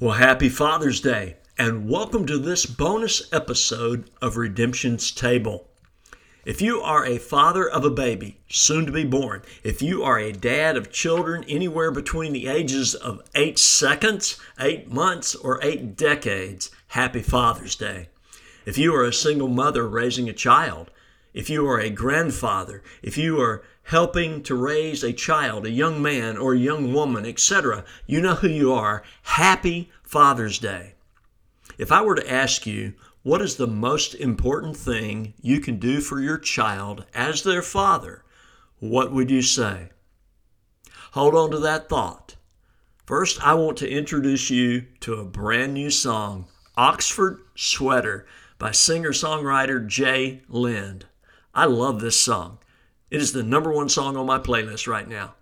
Well, happy Father's Day, and welcome to this bonus episode of Redemption's Table. If you are a father of a baby soon to be born, if you are a dad of children anywhere between the ages of eight seconds, eight months, or eight decades, happy Father's Day. If you are a single mother raising a child, if you are a grandfather, if you are helping to raise a child, a young man or a young woman, etc., you know who you are. Happy Father's Day. If I were to ask you, what is the most important thing you can do for your child as their father? What would you say? Hold on to that thought. First, I want to introduce you to a brand new song, Oxford Sweater, by singer songwriter J Lind. I love this song. It is the number one song on my playlist right now.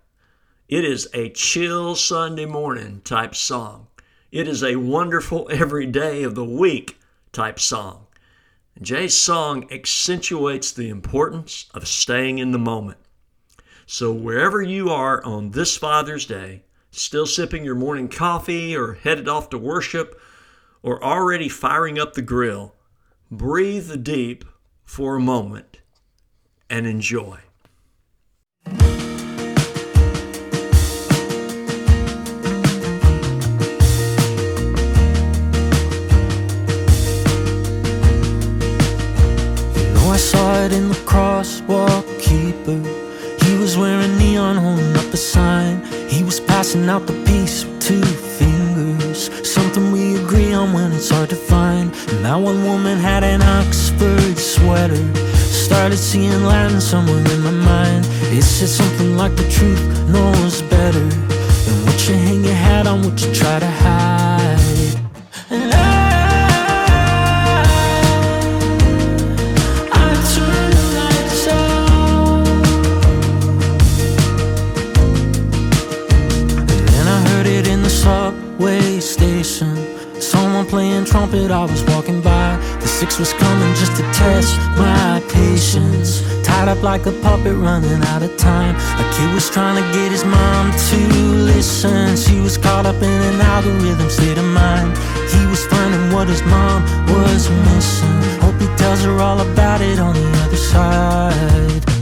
It is a chill Sunday morning type song. It is a wonderful every day of the week type song. J's song accentuates the importance of staying in the moment. So, wherever you are on this Father's Day, still sipping your morning coffee or headed off to worship or already firing up the grill, breathe deep for a moment and enjoy. I saw it in the crosswalk keeper. He was wearing neon, holding up a sign. He was passing out the peace with two fingers. Something we agree on when it's hard to find. And that one woman had an Oxford sweater. Started seeing Latin somewhere in my mind. It said something like the truth knows better than what you hang your hat on, what you try to hide. And I I turn the lights out. And then I heard it in the subway station. Someone playing trumpet, I was walking by. Six was coming just to test my patience. Tied up like a puppet, running out of time. A kid was trying to get his mom to listen. She was caught up in an algorithm state of mind. He was finding what his mom was missing. Hope he tells her all about it on the other side.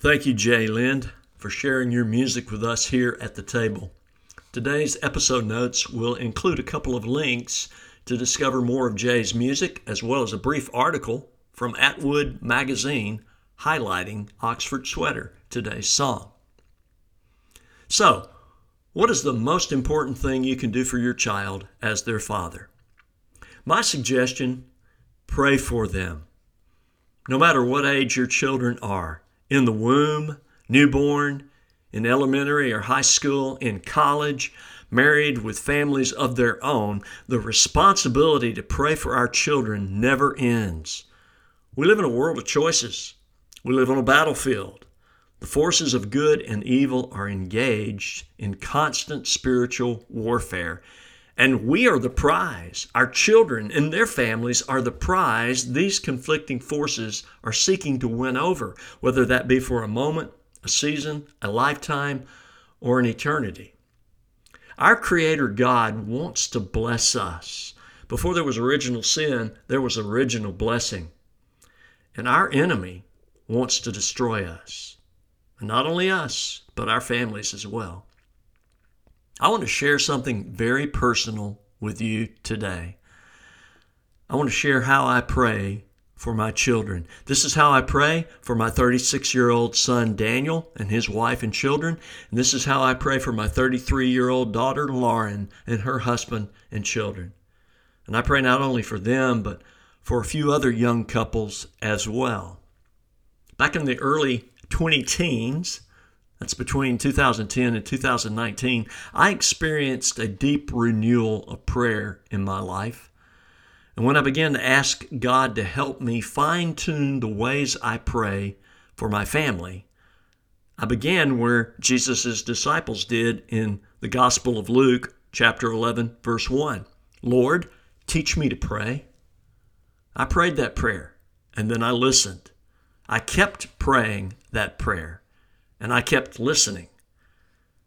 Thank you, J Lind, for sharing your music with us here at the table. Today's episode notes will include a couple of links to discover more of J's music, as well as a brief article from Atwood Magazine highlighting Oxford Sweater, today's song. So, what is the most important thing you can do for your child as their father? My suggestion pray for them. No matter what age your children are in the womb, newborn, in elementary or high school, in college, married with families of their own, the responsibility to pray for our children never ends. We live in a world of choices. We live on a battlefield. The forces of good and evil are engaged in constant spiritual warfare. And we are the prize. Our children and their families are the prize these conflicting forces are seeking to win over, whether that be for a moment, a season, a lifetime, or an eternity. Our Creator God wants to bless us. Before there was original sin, there was original blessing. And our enemy wants to destroy us. And not only us, but our families as well. I want to share something very personal with you today. I want to share how I pray for my children. This is how I pray for my 36 year old son Daniel and his wife and children. And this is how I pray for my 33 year old daughter Lauren and her husband and children. And I pray not only for them, but for a few other young couples as well. Back in the early 20 teens, that's between 2010 and 2019, I experienced a deep renewal of prayer in my life. And when I began to ask God to help me fine tune the ways I pray for my family, I began where Jesus' disciples did in the Gospel of Luke, chapter 11, verse 1. Lord, teach me to pray. I prayed that prayer and then I listened. I kept praying that prayer and I kept listening.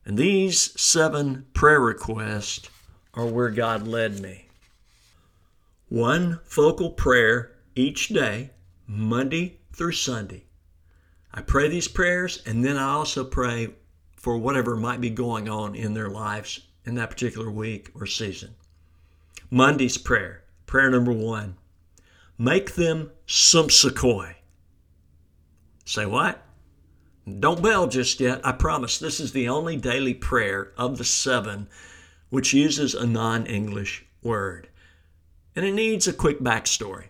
And these seven prayer requests are where God led me. One focal prayer each day, Monday through Sunday. I pray these prayers and then I also pray for whatever might be going on in their lives in that particular week or season. Monday's prayer, prayer number one, make them sumpsachoi. Say what? Don't bail just yet. I promise this is the only daily prayer of the seven which uses a non English word. And it needs a quick backstory.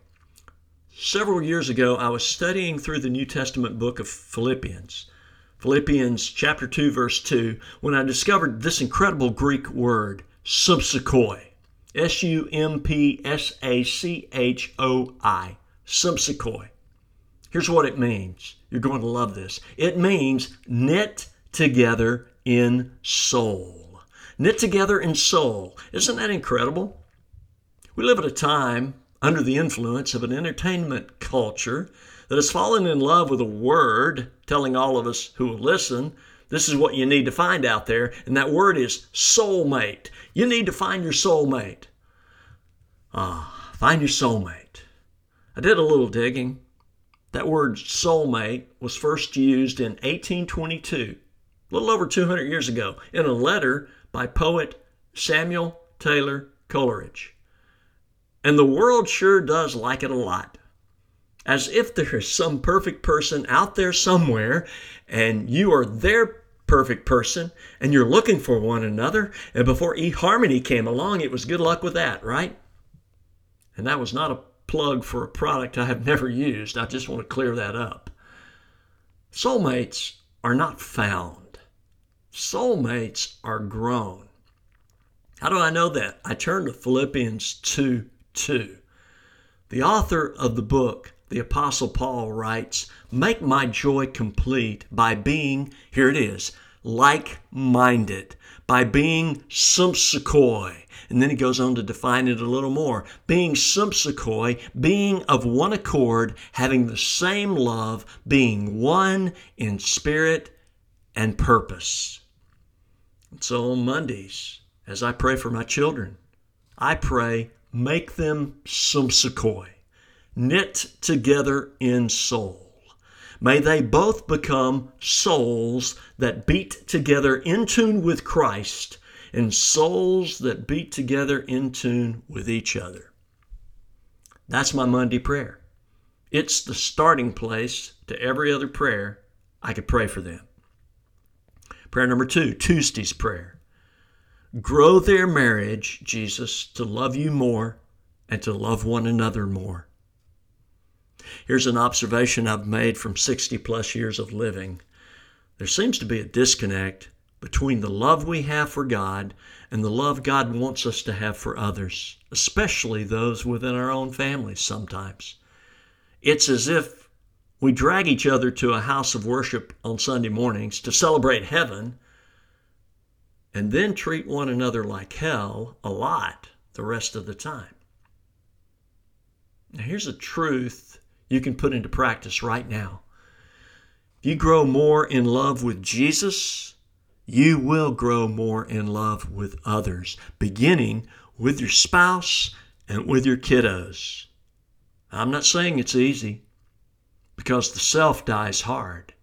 Several years ago, I was studying through the New Testament book of Philippians, Philippians chapter 2, verse 2, when I discovered this incredible Greek word, sumpsachoi. S U M P S A C H O I. Sumpsachoi. Here's what it means. You're going to love this. It means knit together in soul. Knit together in soul. Isn't that incredible? We live at a time under the influence of an entertainment culture that has fallen in love with a word telling all of us who will listen this is what you need to find out there, and that word is soulmate. You need to find your soulmate. Ah, find your soulmate. I did a little digging. That word soulmate was first used in 1822, a little over 200 years ago, in a letter by poet Samuel Taylor Coleridge. And the world sure does like it a lot. As if there is some perfect person out there somewhere and you are their perfect person and you're looking for one another. And before eHarmony came along, it was good luck with that, right? And that was not a plug for a product I have never used. I just want to clear that up. Soulmates are not found, soulmates are grown. How do I know that? I turn to Philippians 2 2. The author of the book, the Apostle Paul, writes, Make my joy complete by being, here it is, like minded, by being sumpsachoi, and then he goes on to define it a little more. Being sumpsachoi, being of one accord, having the same love, being one in spirit and purpose. And so on Mondays, as I pray for my children, I pray, make them sumpsachoi, knit together in soul. May they both become souls that beat together in tune with Christ and souls that beat together in tune with each other. That's my Monday prayer. It's the starting place to every other prayer I could pray for them. Prayer number two, Tuesday's prayer. Grow their marriage, Jesus, to love you more and to love one another more. Here's an observation I've made from 60 plus years of living. There seems to be a disconnect between the love we have for God and the love God wants us to have for others, especially those within our own families sometimes. It's as if we drag each other to a house of worship on Sunday mornings to celebrate heaven and then treat one another like hell a lot the rest of the time. Now, here's a truth you can put into practice right now. If you grow more in love with Jesus, you will grow more in love with others, beginning with your spouse and with your kiddos. I'm not saying it's easy because the self dies hard.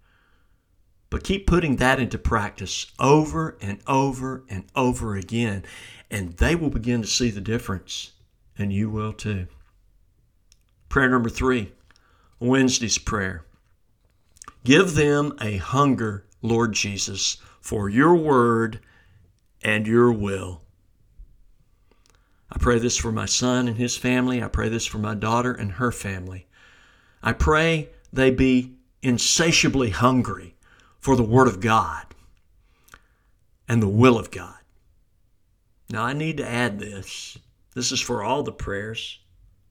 But keep putting that into practice over and over and over again, and they will begin to see the difference, and you will too. Prayer number three, Wednesday's prayer. Give them a hunger, Lord Jesus, for your word and your will. I pray this for my son and his family. I pray this for my daughter and her family. I pray they be insatiably hungry for the Word of God and the will of God. Now, I need to add this. This is for all the prayers.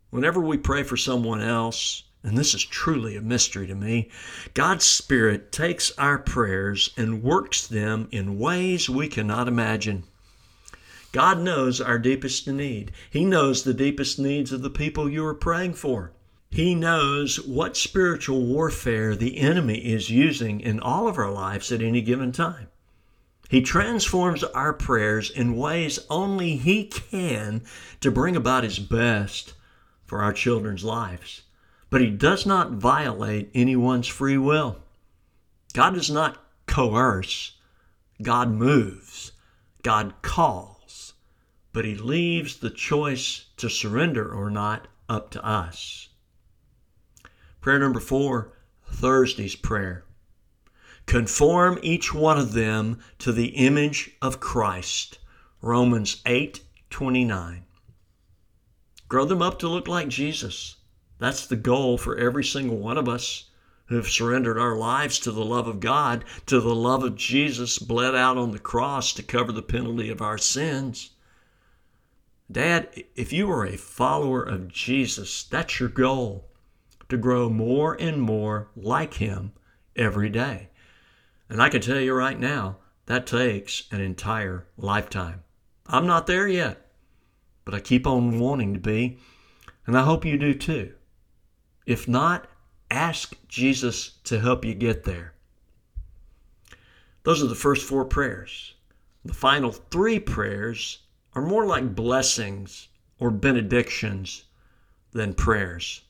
Whenever we pray for someone else, and this is truly a mystery to me, God's Spirit takes our prayers and works them in ways we cannot imagine. God knows our deepest need. He knows the deepest needs of the people you are praying for. He knows what spiritual warfare the enemy is using in all of our lives at any given time. He transforms our prayers in ways only He can to bring about His best for our children's lives. But He does not violate anyone's free will. God does not coerce, God moves, God calls, but He leaves the choice to surrender or not up to us. Prayer number four, Thursday's prayer. Conform each one of them to the image of Christ. Romans 8 29. Grow them up to look like Jesus. That's the goal for every single one of us who have surrendered our lives to the love of God, to the love of Jesus bled out on the cross to cover the penalty of our sins. Dad, if you are a follower of Jesus, that's your goal to grow more and more like Him every day. And I can tell you right now, that takes an entire lifetime. I'm not there yet, but I keep on wanting to be, and I hope you do too. If not, ask Jesus to help you get there. Those are the first four prayers. The final three prayers are more like blessings or benedictions than prayers.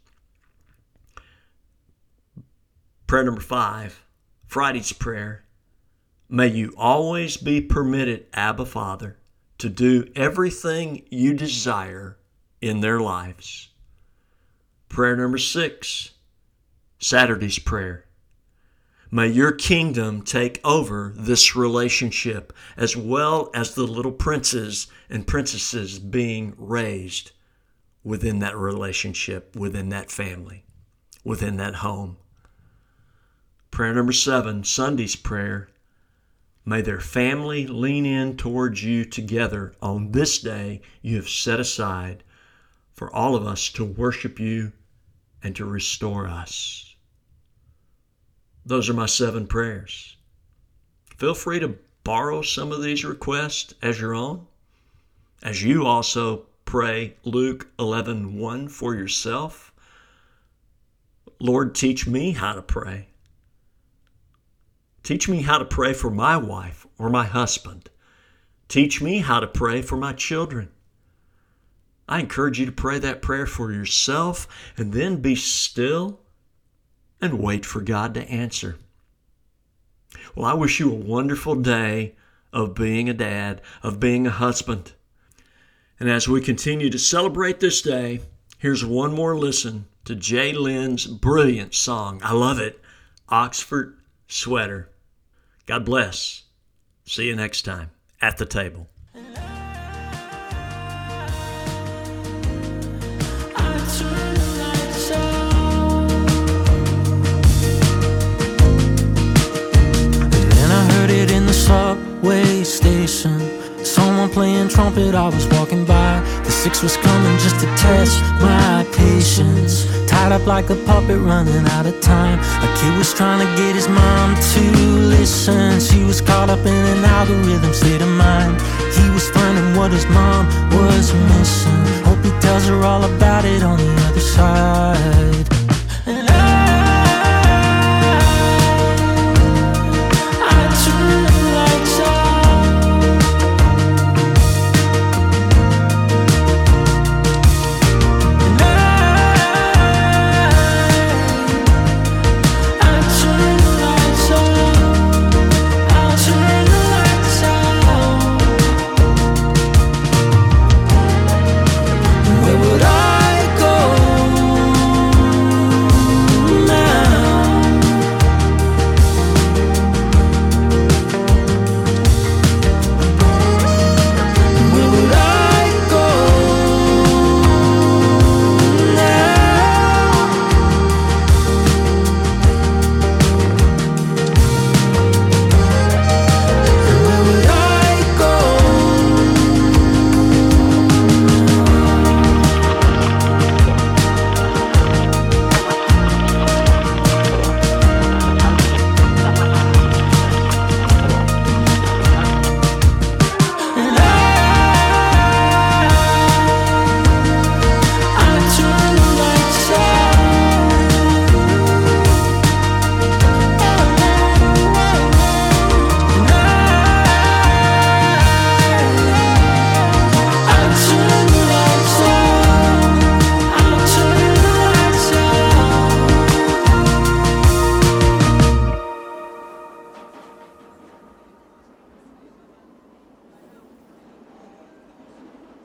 Prayer number five, Friday's prayer. May you always be permitted, Abba Father, to do everything you desire in their lives. Prayer number six, Saturday's prayer. May your kingdom take over this relationship as well as the little princes and princesses being raised within that relationship, within that family, within that home. Prayer number seven, Sunday's prayer. May their family lean in towards you together on this day you have set aside for all of us to worship you and to restore us. Those are my seven prayers. Feel free to borrow some of these requests as your own, as you also pray Luke 11 1 for yourself. Lord, teach me how to pray. Teach me how to pray for my wife or my husband. Teach me how to pray for my children. I encourage you to pray that prayer for yourself and then be still and wait for God to answer. Well, I wish you a wonderful day of being a dad, of being a husband. And as we continue to celebrate this day, here's one more listen to J Lind's brilliant song. I love it. Oxford sweater. God bless. See you next time at the table. Station. Someone playing trumpet, I was walking by. The six was coming just to test my patience. Tied up like a puppet running out of time. A kid was trying to get his mom to listen. She was caught up in an algorithm state of mind. He was finding what his mom was missing. Hope he tells her all about it on the other side.